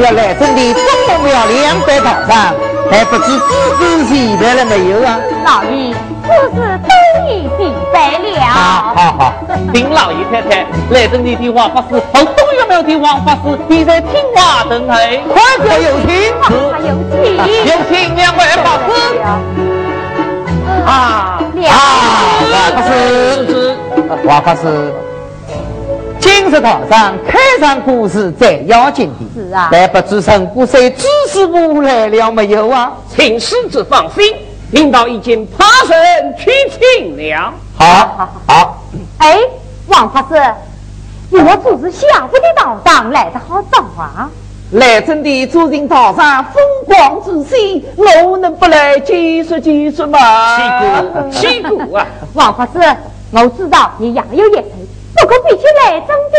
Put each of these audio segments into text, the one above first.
今日法事，听了来真的钟母庙两百道上，还不知知识记得了没有啊？老爷，此事都已明白了。好好好，丁老爷太太，来等你的王法师和东岳庙的王法师你在听话等候。快快有请，还有请，有请两位法师。啊啊。王法师，王法师。今日堂上开场故事最要紧的，是啊，但不知陈姑谁知师傅来了没有啊？请师子放心，领导已经爬神去请了。好，好。好哎，王法师，你我组织下午的道上来得好早啊！来真的走进道上风光之际，我能不来解说解说吗？起鼓，起鼓啊！王法师，我知道你也有一腿。不过比起来真的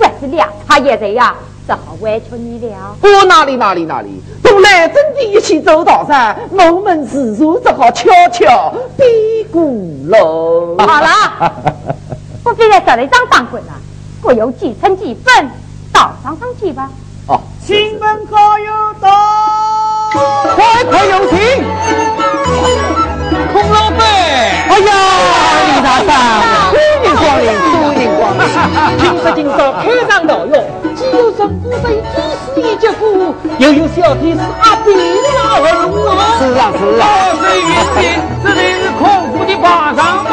还是两差一人呀，只好委屈你了。我哪里哪里哪里，同来真的一起走道噻，我们自然只好悄悄避过喽。好了，不必再找了一张当官了，各有几分几分，道上上去吧。哦，亲朋好友到？快快有请，孔老板。哎呀，李 大嫂，欢迎光临。今时今朝开场闹哟，既有神姑水知识一结果，又有小天使阿炳老人哦。是啊是啊。高水云锦，这里是空腹的巴掌嘛。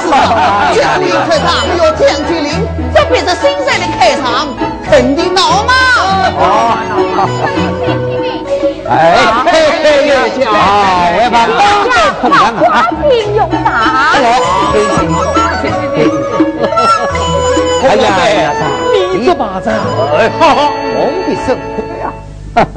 是啊，家里开场有将军令，这便是新赛的开场，肯定闹嘛。哦。哎，嘿嘿，有好，我要把大刀捧上啊。英勇打。哎呀，你这把子，哎，好好，红的生活呀，哈哈。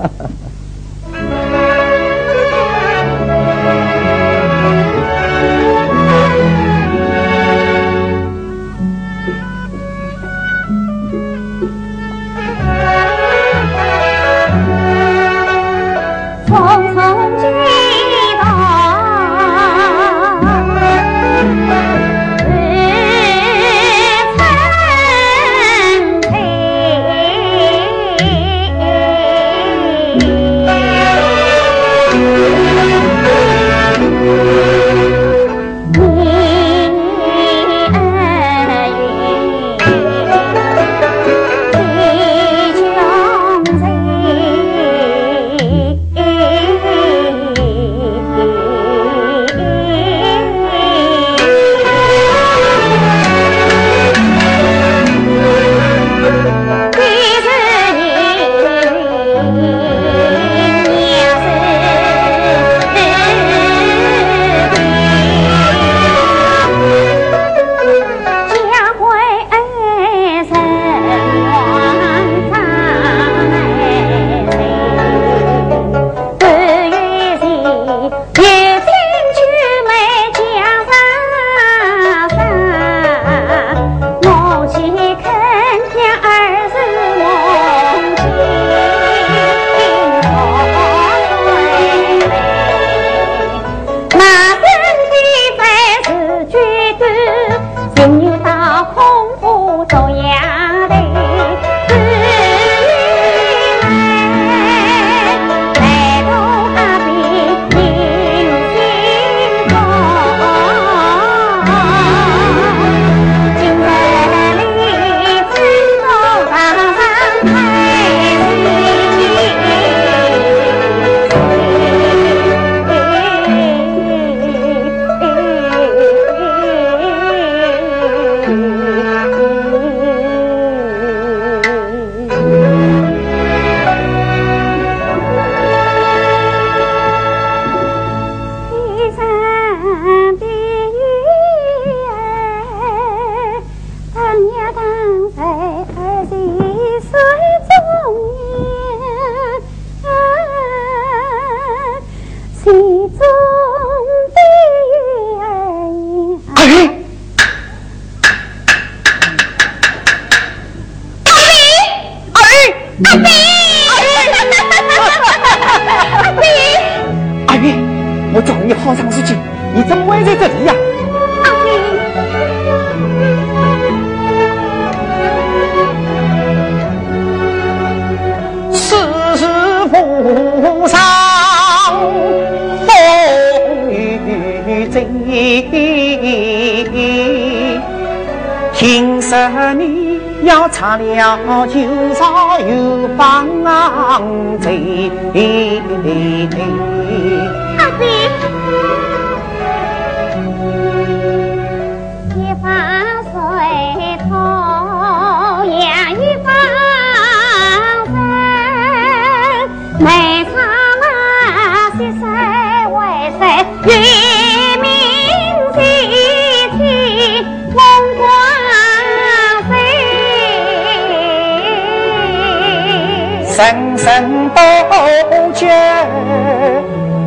声声不绝。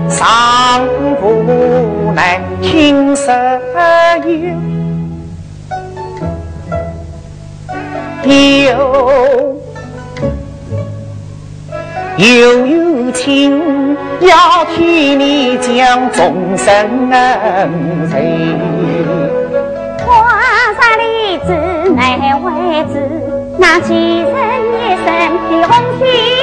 上不来听声有，有有情要替你将终身恩仇。花山里只奈为子，那几人一生的红心。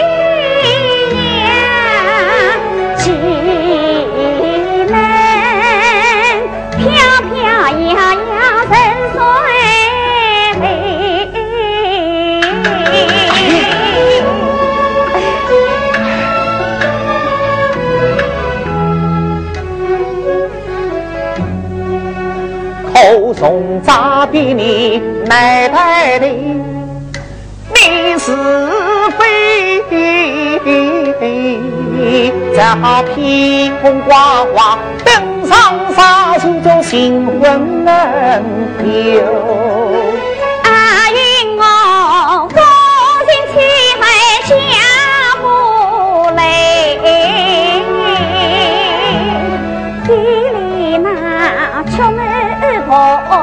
从扎比你奶奶的，你是非，叫披风挂花登上杀手做新婚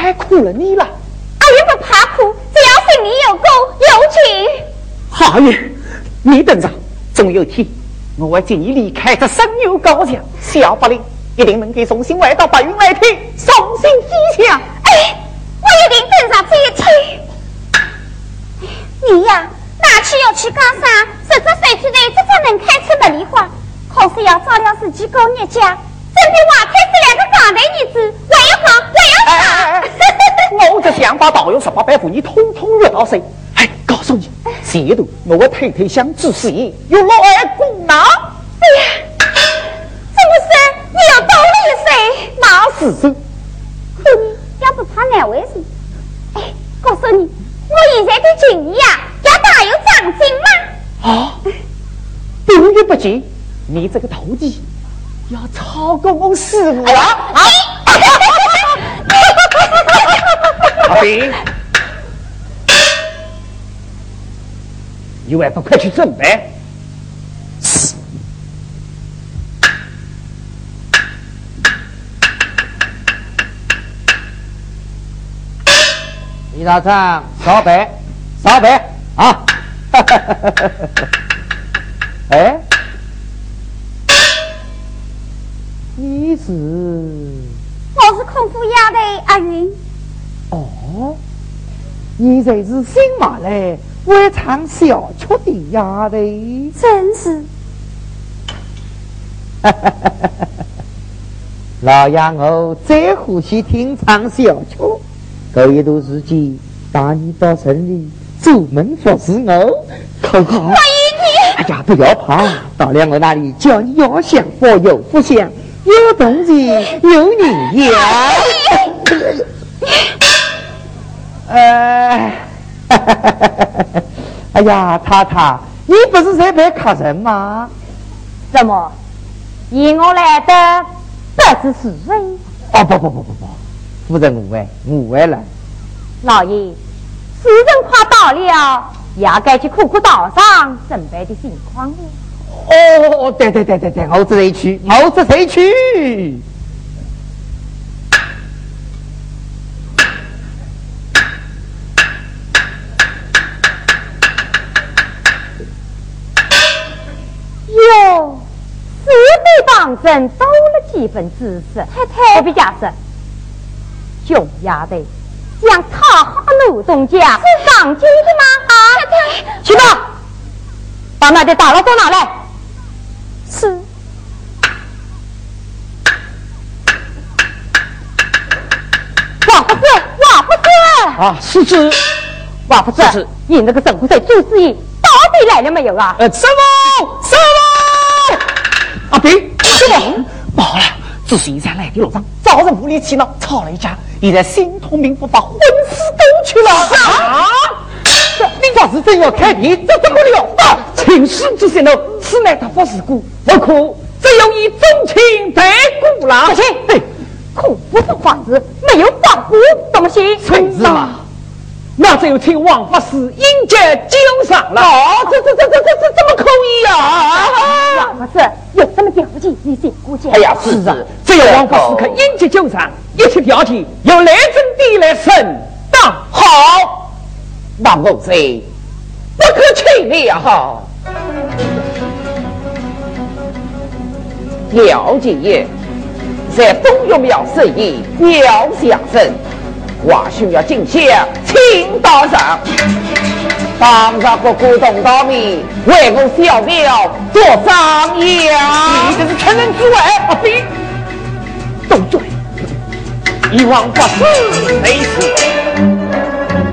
太苦了你了，阿云不怕苦，只要心里有功有情。阿云，你等着，总有天我会接你离开这神游高墙，小不了一定能给重新回到白云来听，送信吉祥。哎，我一定等着这一天。你呀，哪去要去高山？十只水去内，这才能开出茉莉花。可是要照料自己过日家。身边娃才是两个子，我要要好。我这想法倒有十八般，你通通惹到谁？哎，告诉你，前头我的太太想做事业，有老二功劳。哎呀，这么说你要倒立谁？那是谁？可你要不怕难为情？哎，告诉你，我现在的情谊呀，要大有长进嘛。啊，等于不急，你这个投机。要超过我师傅了啊！阿飞，你还不快去准备？是。李大长，烧白，烧白啊！哎。是？我是空腹丫头阿云。哦，你这是新马来会唱小曲的丫头？真是。老杨我最欢喜听唱小曲，这一段时间带你到城里做门服侍我，可好？欢迎你。哎呀，不要怕，到了我那里叫你要享福有福享。有东西有人要。呃 哎呀，太太，你不是在陪客人吗？怎么，以我来的不知是谁？哦，不不不不不，夫人误会，误会了。老爷，时辰快到了，也该去看看道上准备的情况了。哦，对对对对对，我这谁去？我这谁去？哟，四对帮人多了几分知识，太太不必解释。熊丫头，想讨好奴东家是上京的吗？啊，太太，去吧，把那的大佬都拿来。是。王夫子，王夫子。啊，是子。王夫子，你那个神虎队朱四爷到底来了没有啊？呃，师傅，师傅，阿兵，师傅，不好了，朱四爷在来的路上遭人无理取闹，吵了一架，现在心痛命苦，把魂死都去了。啊！这你要是真要开皮，这怎么了？啊！请师之贤喽，此乃他发事故，不可只有以重情待故了。不行，哎，可不是法师，没有法骨怎么行？陈子嘛。那只有请王法师迎接酒上了。哦，这这这这这这怎么可以呀？王法师有什么条件？你先估计。哎呀，是啊，只有王法师肯迎接酒上，一切条件由来真地来承担。好，那我这不可轻了。了解，在东岳庙设宴，表相声。华兄要敬谢，请到上。当着个股东大面，为我小庙做张扬。你这是趁人之危，不必动嘴。一往不是没事。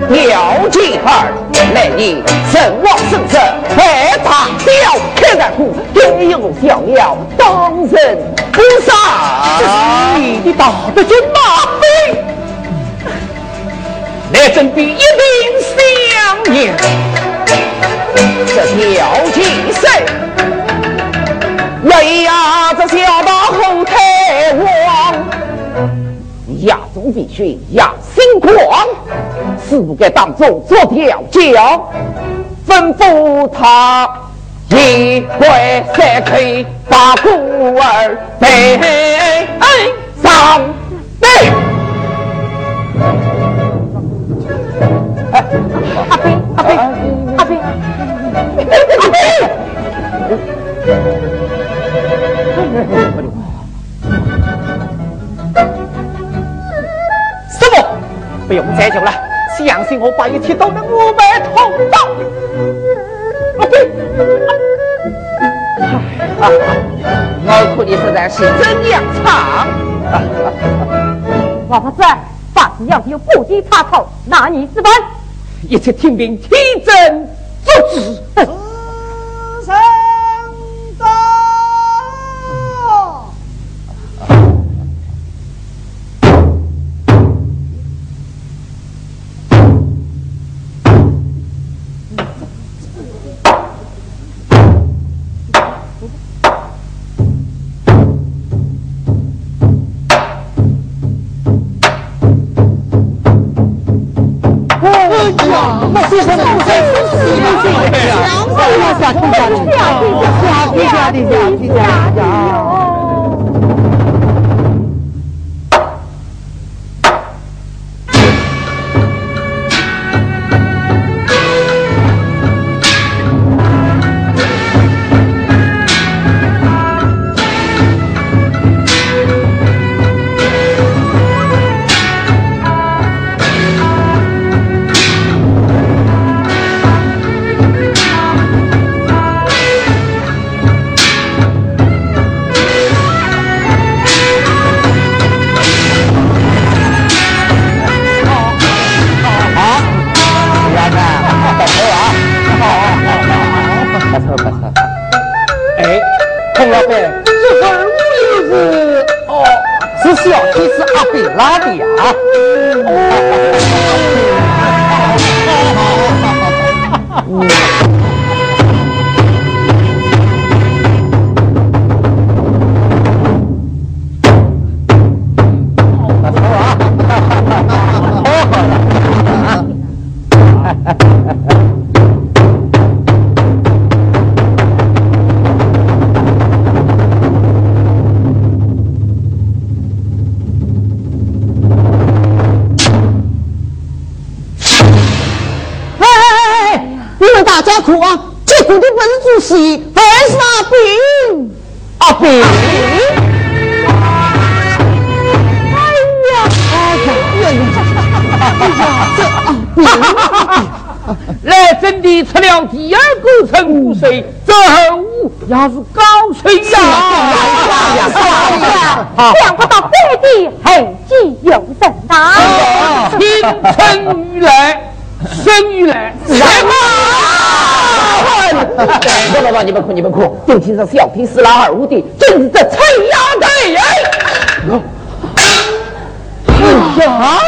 了解儿，来年神王圣圣，百大雕开在户，给有小庙当仁不让。这是你的道德军马飞。来真比一并相应，这条件谁？哎呀，这小大后台王，亚中必须亚星光，是不该当众做调教，吩咐他一回三可把孤儿背上背。阿飞，阿飞，阿飞，阿飞！不用再求了，相信我把一切都能五百通道。阿飞，我看你实在是真样长。王法师，法师要是有不计差错，拿你是本。一切听命天真做主。青春欲来，生欲来，来吧？不不不，你们哭，你们哭！就听这小屁四拉二五的，真是这吹呀！哎呀！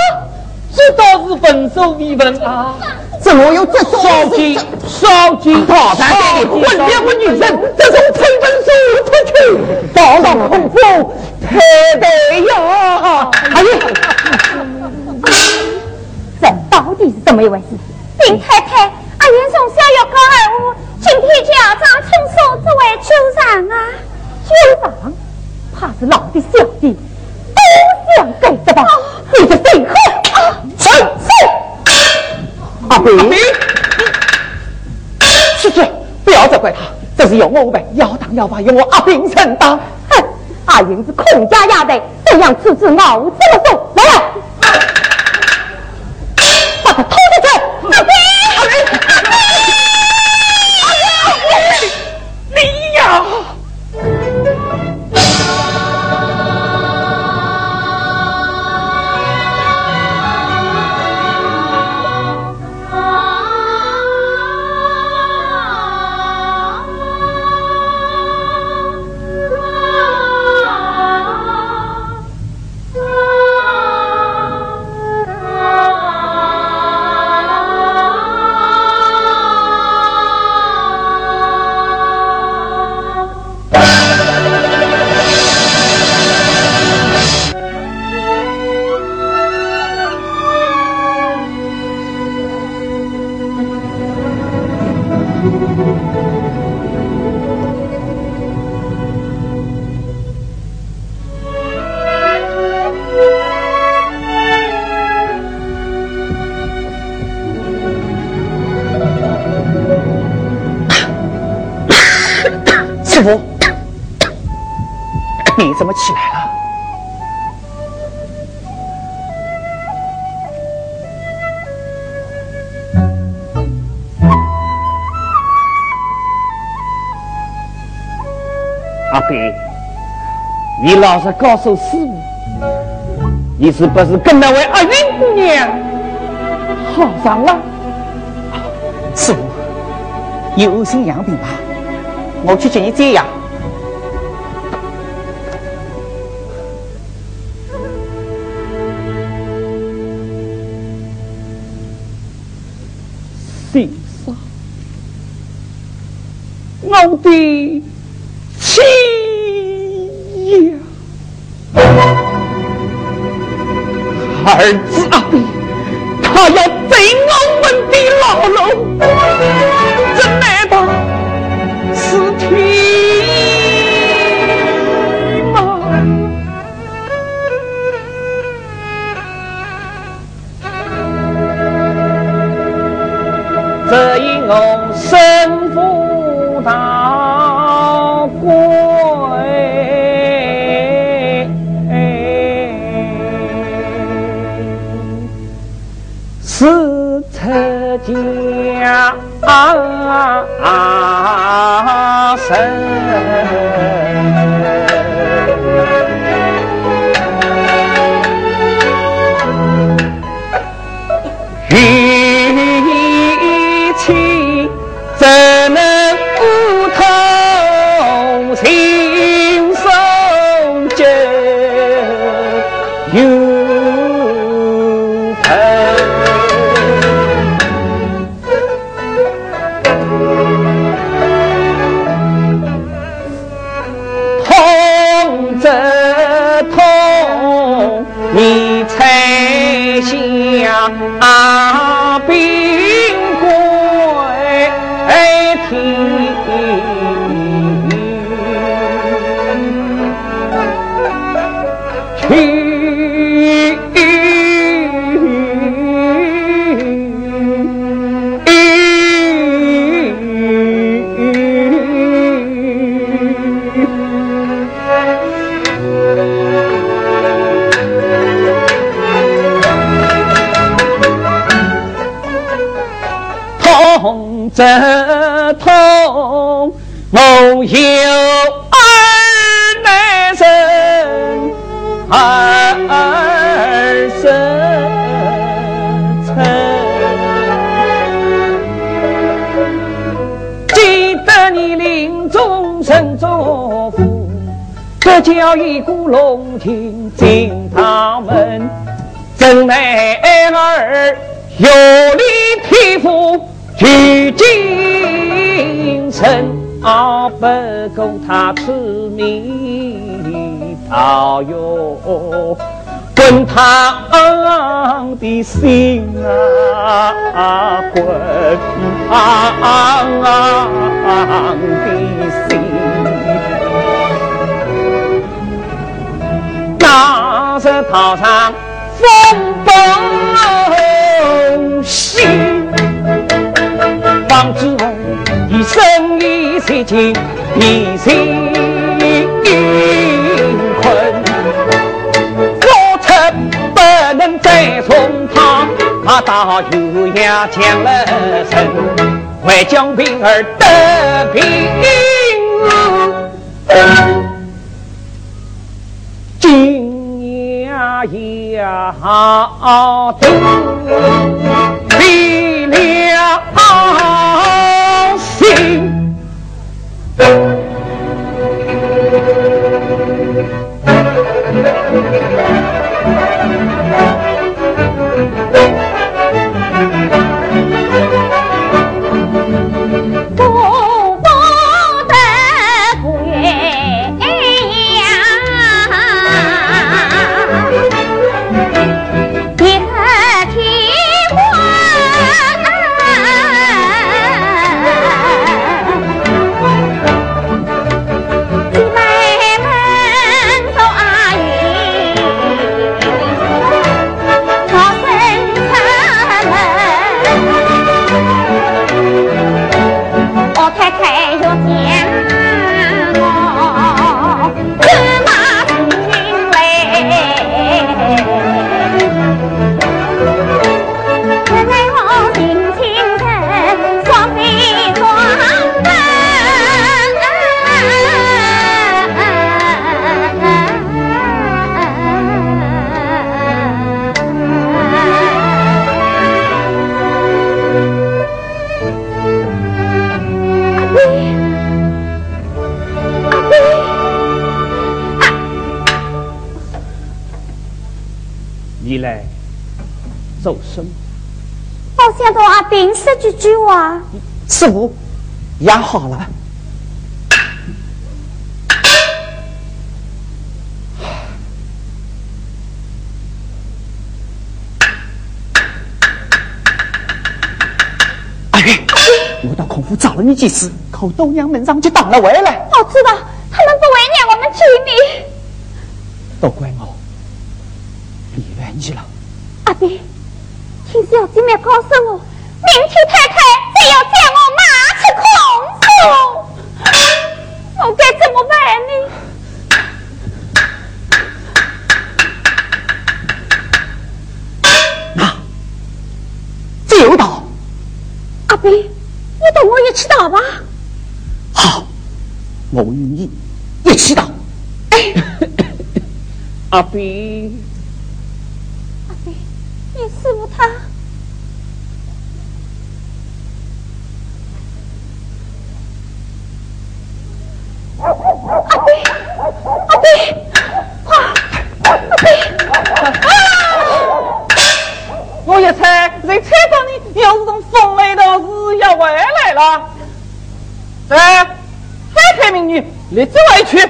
这倒是分手未闻啊！怎么？有这种少金少金大山这里混两个女人，这种成本输出去，大闹空风，太对呀！哎呀，这到底是怎么一回事？丁太太，阿元从小要考二五，今天家长亲手作为秋长啊！秋长，怕是老的小的都想给的吧？你这谁喝？阿兵，是是，不要责怪他，这是由我们要当要罚，由我阿兵承担。哼，阿英是孔家丫头，这样处置我这么说？来来，阿飞，你老实告诉师傅，你是不是跟那位阿云姑娘好上了？师傅，有心养病吧？我去接你这样。先这痛，我有二难生，二生成。记得你临终曾嘱咐，这叫一股龙庭讨哟，滚烫的心啊，滚烫的心，那是套上风风心。王之龙，一生一世情，一心他，他到油崖降了身，为将兵儿得平。今呀呀得离了。平师傅养好了。阿玉，我到孔府找了你几次，可东娘门上就挡了回来。我知道，他们不为难我们姐妹，都怪我，离了你了。阿斌，听小姐妹告诉我。明天太太再要将我骂出空腹，我该怎么办呢？那就到阿斌，你同我一起打吧。好，我与你一起打。阿斌，阿斌，你师傅他。阿飞，阿飞，快！阿飞，啊！我一猜，谁猜到你要是从风雷头是要回来了？哎，再看美女，立即回去。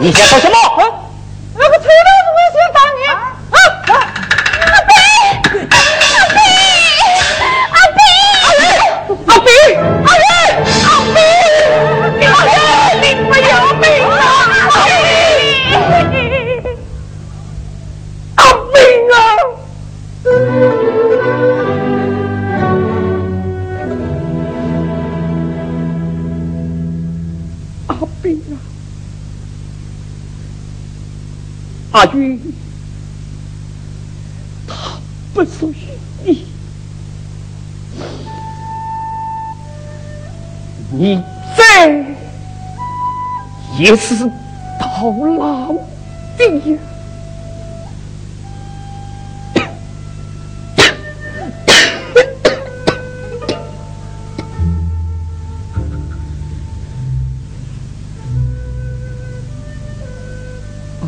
你想说什么？那个阿玉，他不属于你，你这也是到老的呀！阿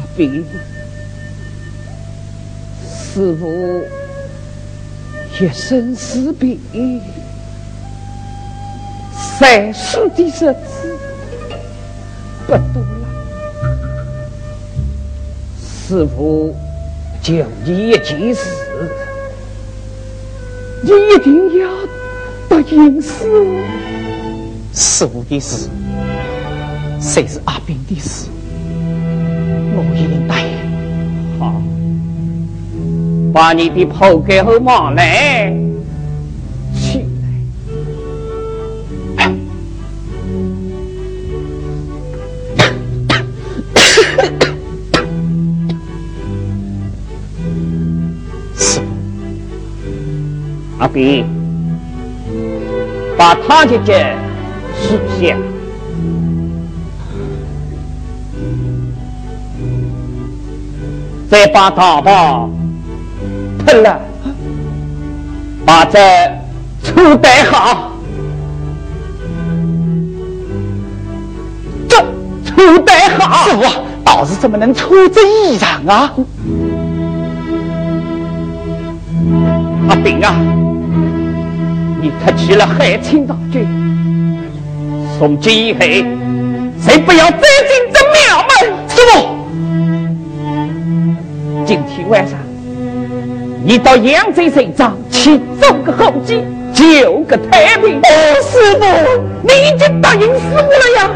斌，师傅一生是病。在世的日子不多了，师傅就你一件事，你一定要答应师傅。师傅的事，谁是阿斌的事，我一定答应。把你的破盖和马来起来。是，阿比，把他姐姐吃下。再把大宝喷了，把这车带好，这车带好，师傅道士怎么能出这衣裳啊？阿炳啊！你特去了海清大军，从今以后，谁不要再进这庙门？师傅，今天晚上，你到扬州城上去做个后记，救个太平。哦，师傅，你已经答应师傅了呀。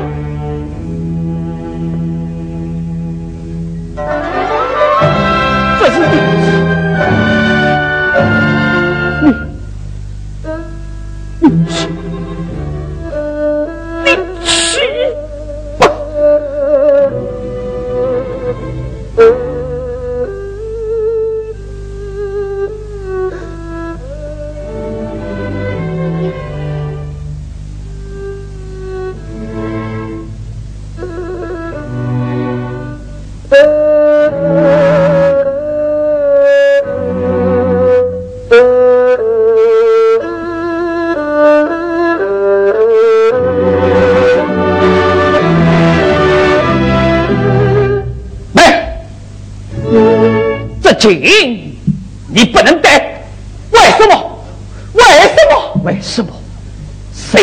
这是你。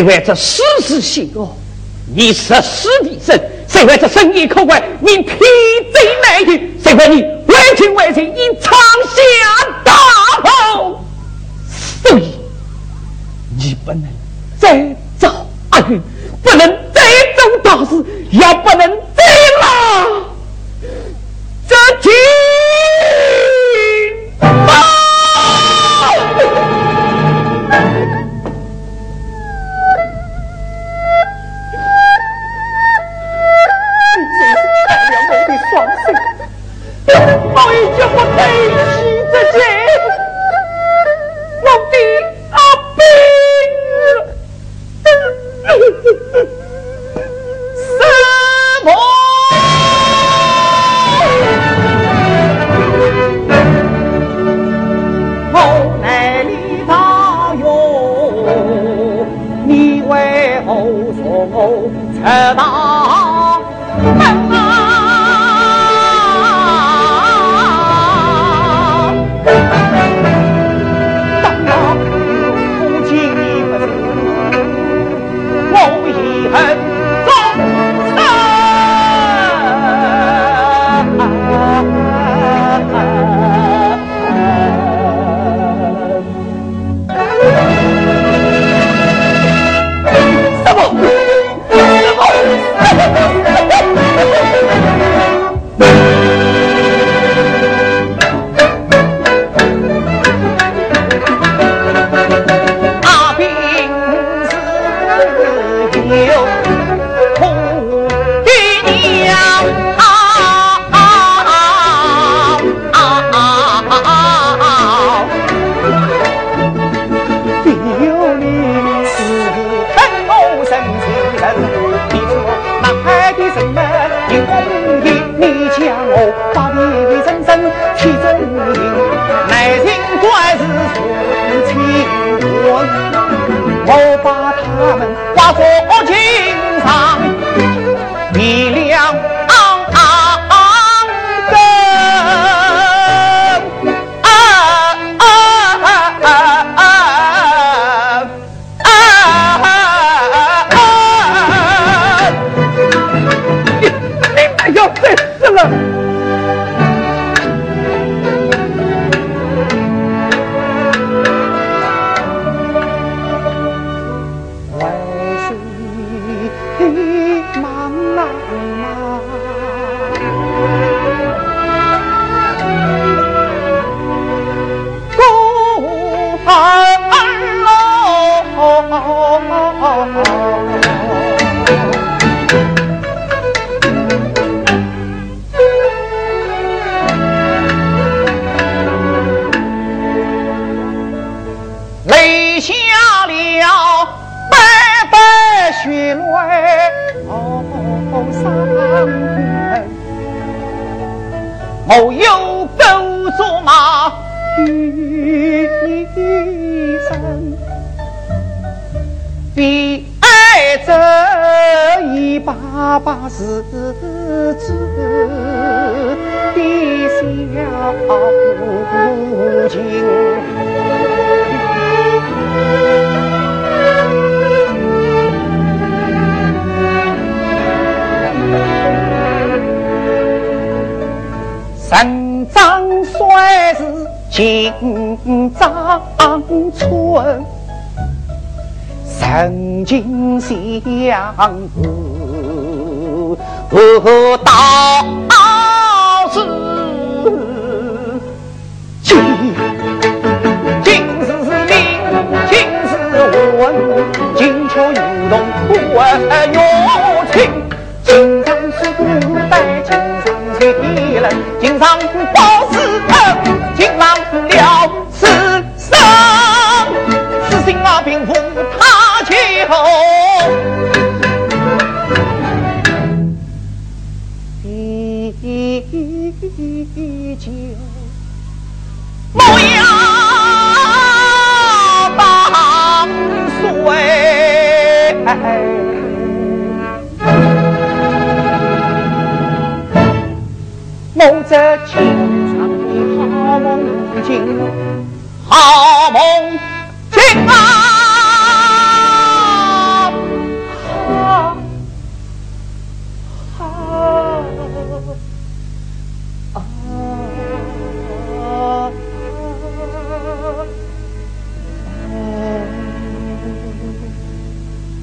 谁为这世事险恶，你是死的人；谁为这生意可贵，你披罪难移；谁为你为情为情，你长相思何到此？今今是明，今是昏，今秋有梦不有情。今上是祖代，今上是天人，今上不。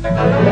情缘。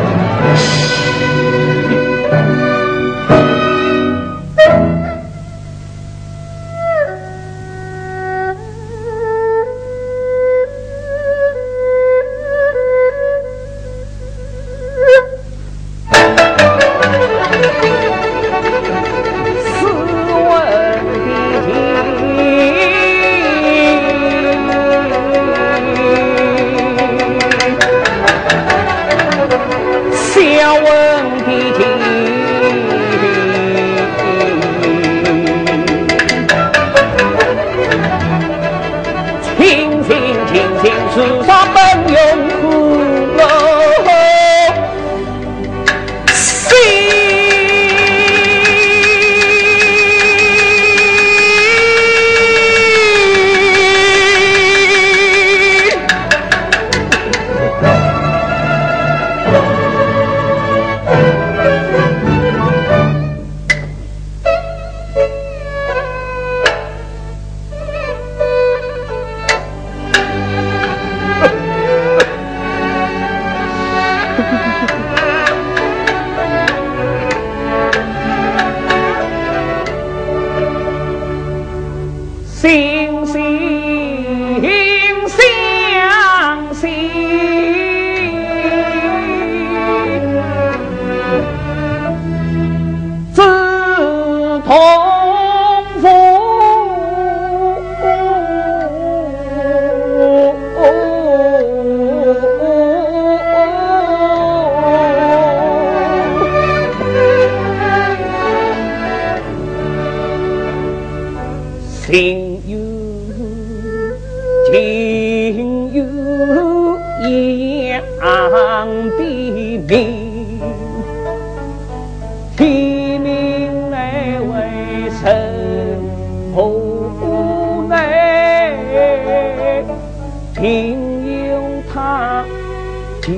几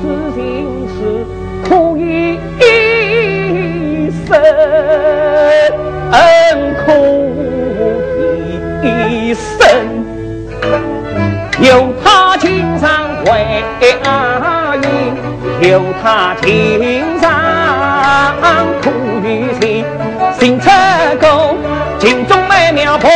次心事可以生可以生。有他情上为阿英，有他情上苦与情，心出够，情中美妙蓬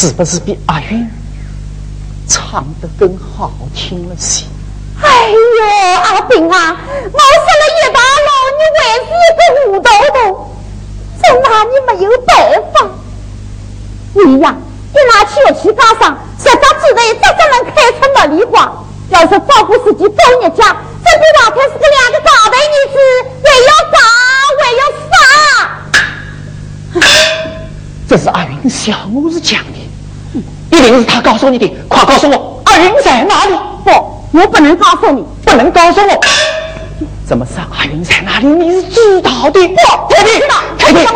是不是比阿云唱得更好听了些？哎呦，阿斌啊，我生了一大老，你还是一个糊涂头，真拿你没有办法。你呀，一拿起要去街上，实在只得这只能开出茉莉花。要是照顾自己走人家，这比老太是个两个大的女子，还要傻，还要傻。这是阿云小我是讲的，一定是他告诉你的，快告诉我阿云在哪里？不，我不能告诉你。不能告诉我。怎么是阿云在哪里？你是知道的。不，太平，太平，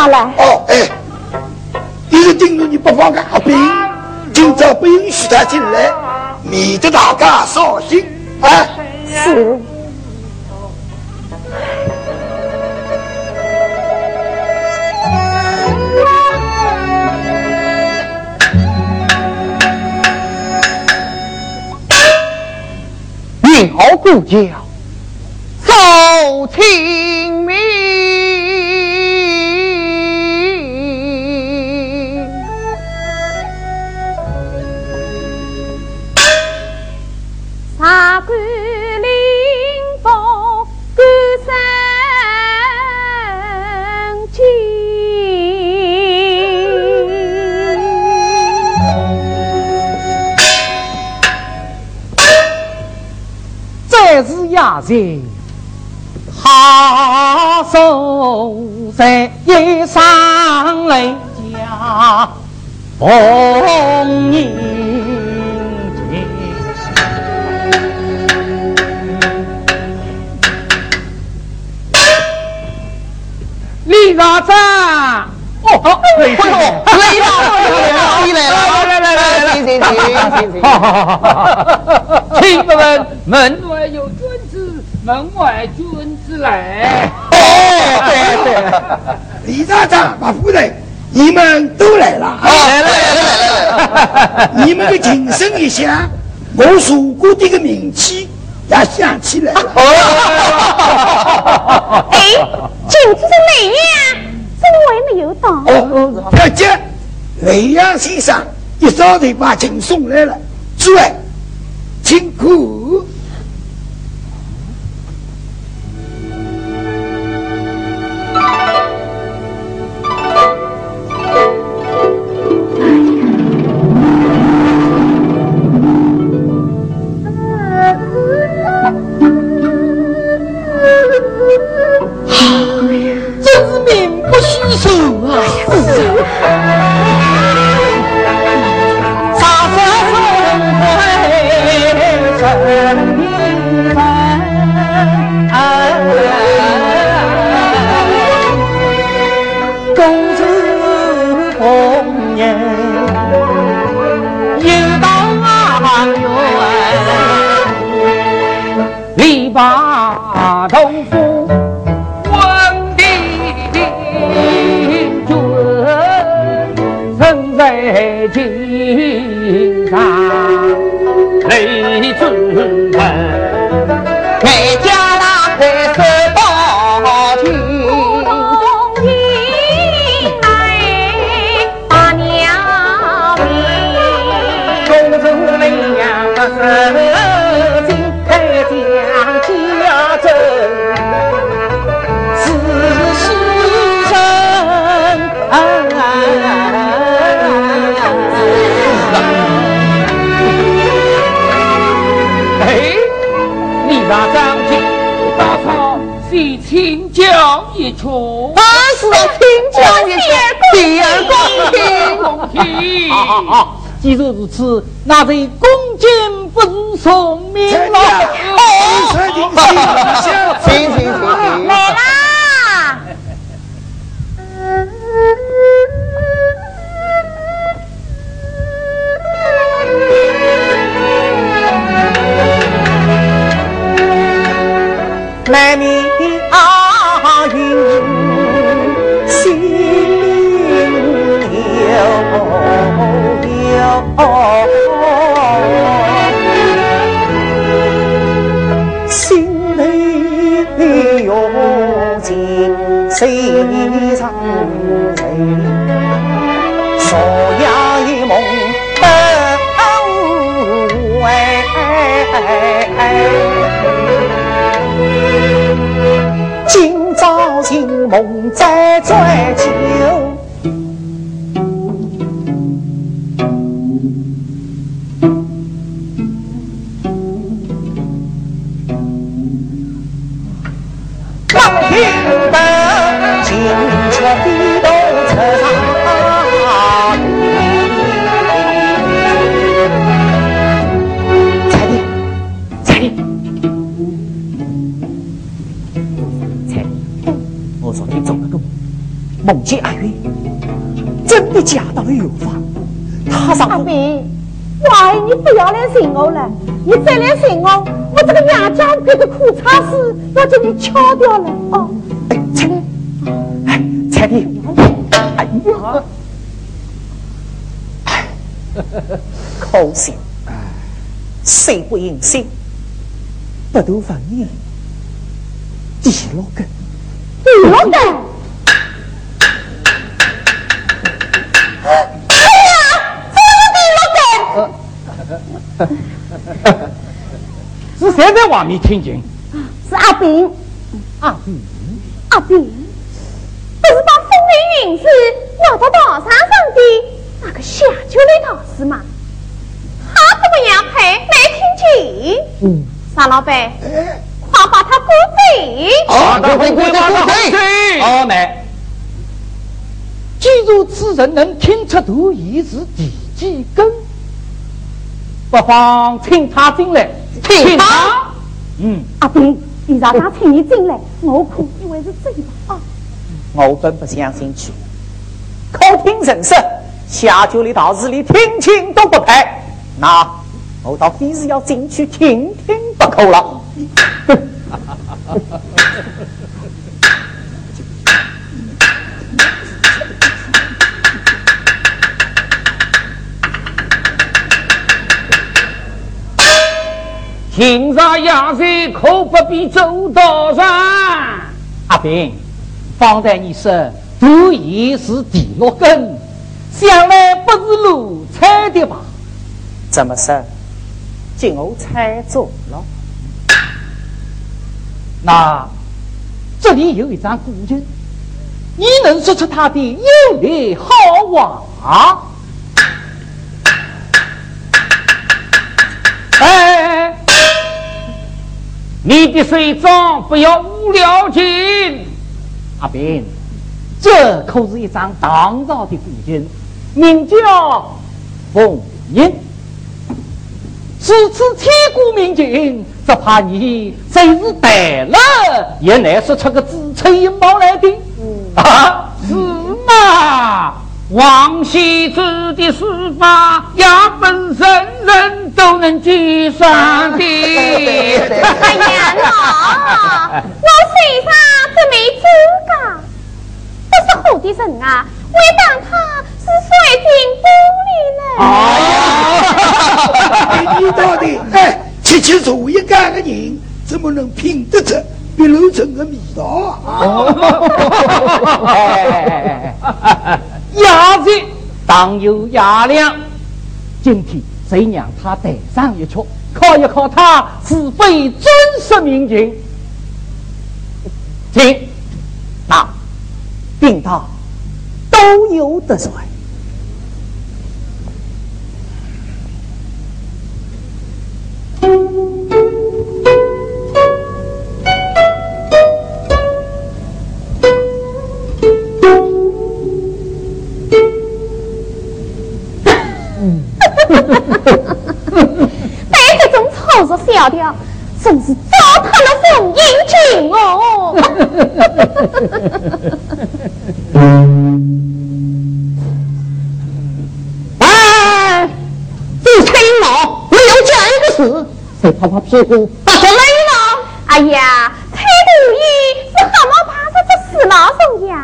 知道了。哦，茶馆临风，歌声起。是雅人，好手在一上来家逢迎李大长，哦，李大长，你来了，来来来来，请请请请，好请问门外有君子，门外君子来。哦，对对，李大长、马夫人，你们都来了，来了来了来了，你们的精神一下，我祖国的个名气也响起来了。哎，君子是哪样？怎么我也没有到？哦，要急雷阳先生一早就把请送来了，诸位，请苦。既然如此，那这恭敬不如送命了。醒梦再他上阿斌，我爱你不要来寻我了，你再来寻我，我这个娘家这个苦差事要叫你敲掉了。哦。哎，彩礼，哎，彩礼，哎呀，哎，可惜，谁不应心，不都分你地落根，地落根。是谁在外面听见？是阿炳，阿炳，阿炳，不是把风雷云子拿到大山上的那个下酒的道士吗？他怎么样还没听见？嗯，沙老板，快把他鼓飞！啊，鼓飞，鼓飞，鼓飞！好妹，记住此人能听出毒意是第几根？不妨请他进来，请他。嗯，阿斌，你让他请你进来，我可以为是这个啊。我本不相信去，可听人声，下酒的道士连听清都不配，那我倒非是要进去听听不可了。今日亚岁可不必走道上。阿斌，方才你说毒也是第六根，想来不是奴才的吧？怎么说？今我猜中了。那这里有一张古卷，你能说出他的优劣好话？你的水账不要无了紧，阿斌，这可是一张唐朝的古卷，名叫凤印。此次千古名景，只怕你真是呆了，也难说出个子吹毛来的。啊，是吗？王羲之的书法，压本人人都能计算的。哎呀，老，我身上这没资格，不是好的人啊，我当他是水晶玻璃呢。哎呀，你到底哎，七七如一干的人，怎么能品得出碧螺春的味道啊？牙子当有雅量，今天谁让他带上一曲，考一考他是非尊实名情。请，那定他都有得帅。被小调，真是糟蹋了凤英君哦！哎，这吹毛没有这一个事，谁拍拍屁股把他累了？哎呀，吹毒衣是蛤蟆爬上这死老松呀，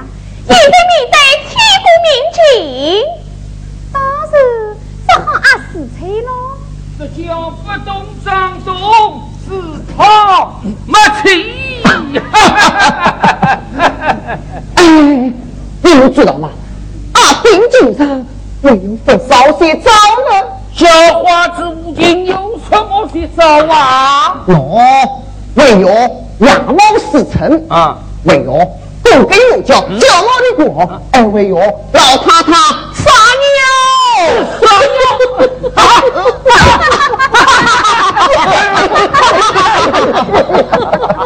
也得面对千古名景，当然。这好阿死吹喽！这叫不懂张动，是他没气。哎，你们知道吗？阿兵经上没有发烧些招呢。小花子无尽有什么些招啊？哦，唯有两毛四成啊，唯有不给我叫叫老的过，哎，唯有老太太撒尿。你笑我？啊！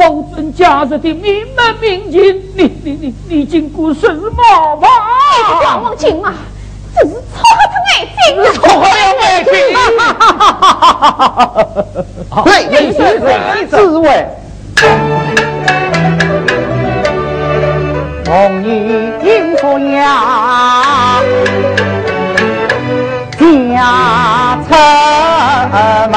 后尊家日的名门名景，你你你你经过什么吧？王王亲啊，这是错他眼睛，错了眼睛！哈哈哈哈哈哈！对，是是滋味。红衣迎福呀，家城门。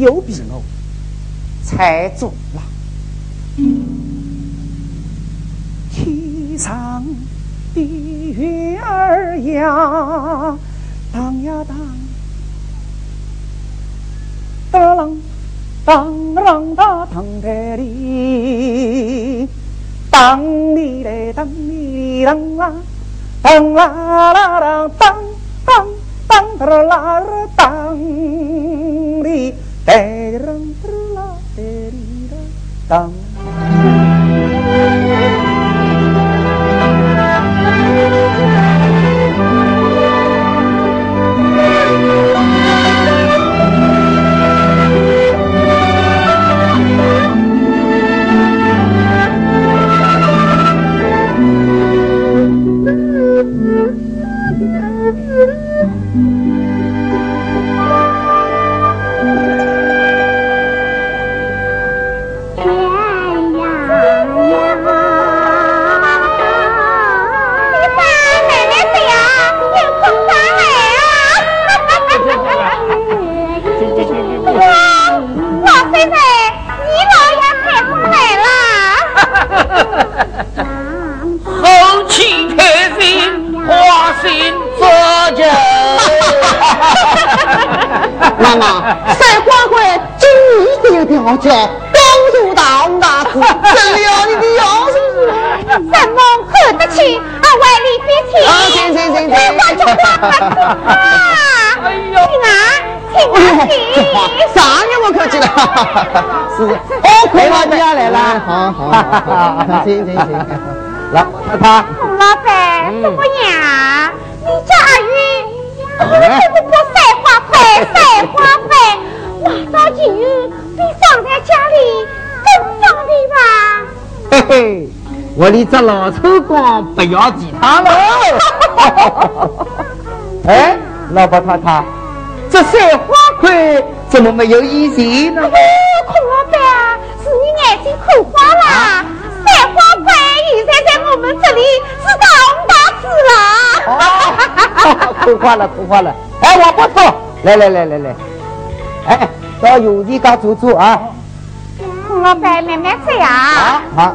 有比我猜中了。天上的月儿呀，荡呀荡，当当当当当的哩，当哩嘞当哩当啦，当啦啦啦当当。当哒啦啦当，当。Tam. 好，请请请。来，看他。孔老板，姑娘，你家阿玉，我不过晒花费，晒花费，挖到金鱼比放在家里更方便吧？嘿嘿，我的这老粗光不要其他了。哎，老婆太太，这晒花块怎么没有以前呢？大紫了。看花了，看花了。哎，我不走，来来来来来，哎，到油地家坐坐啊。孔老板慢慢走啊。好。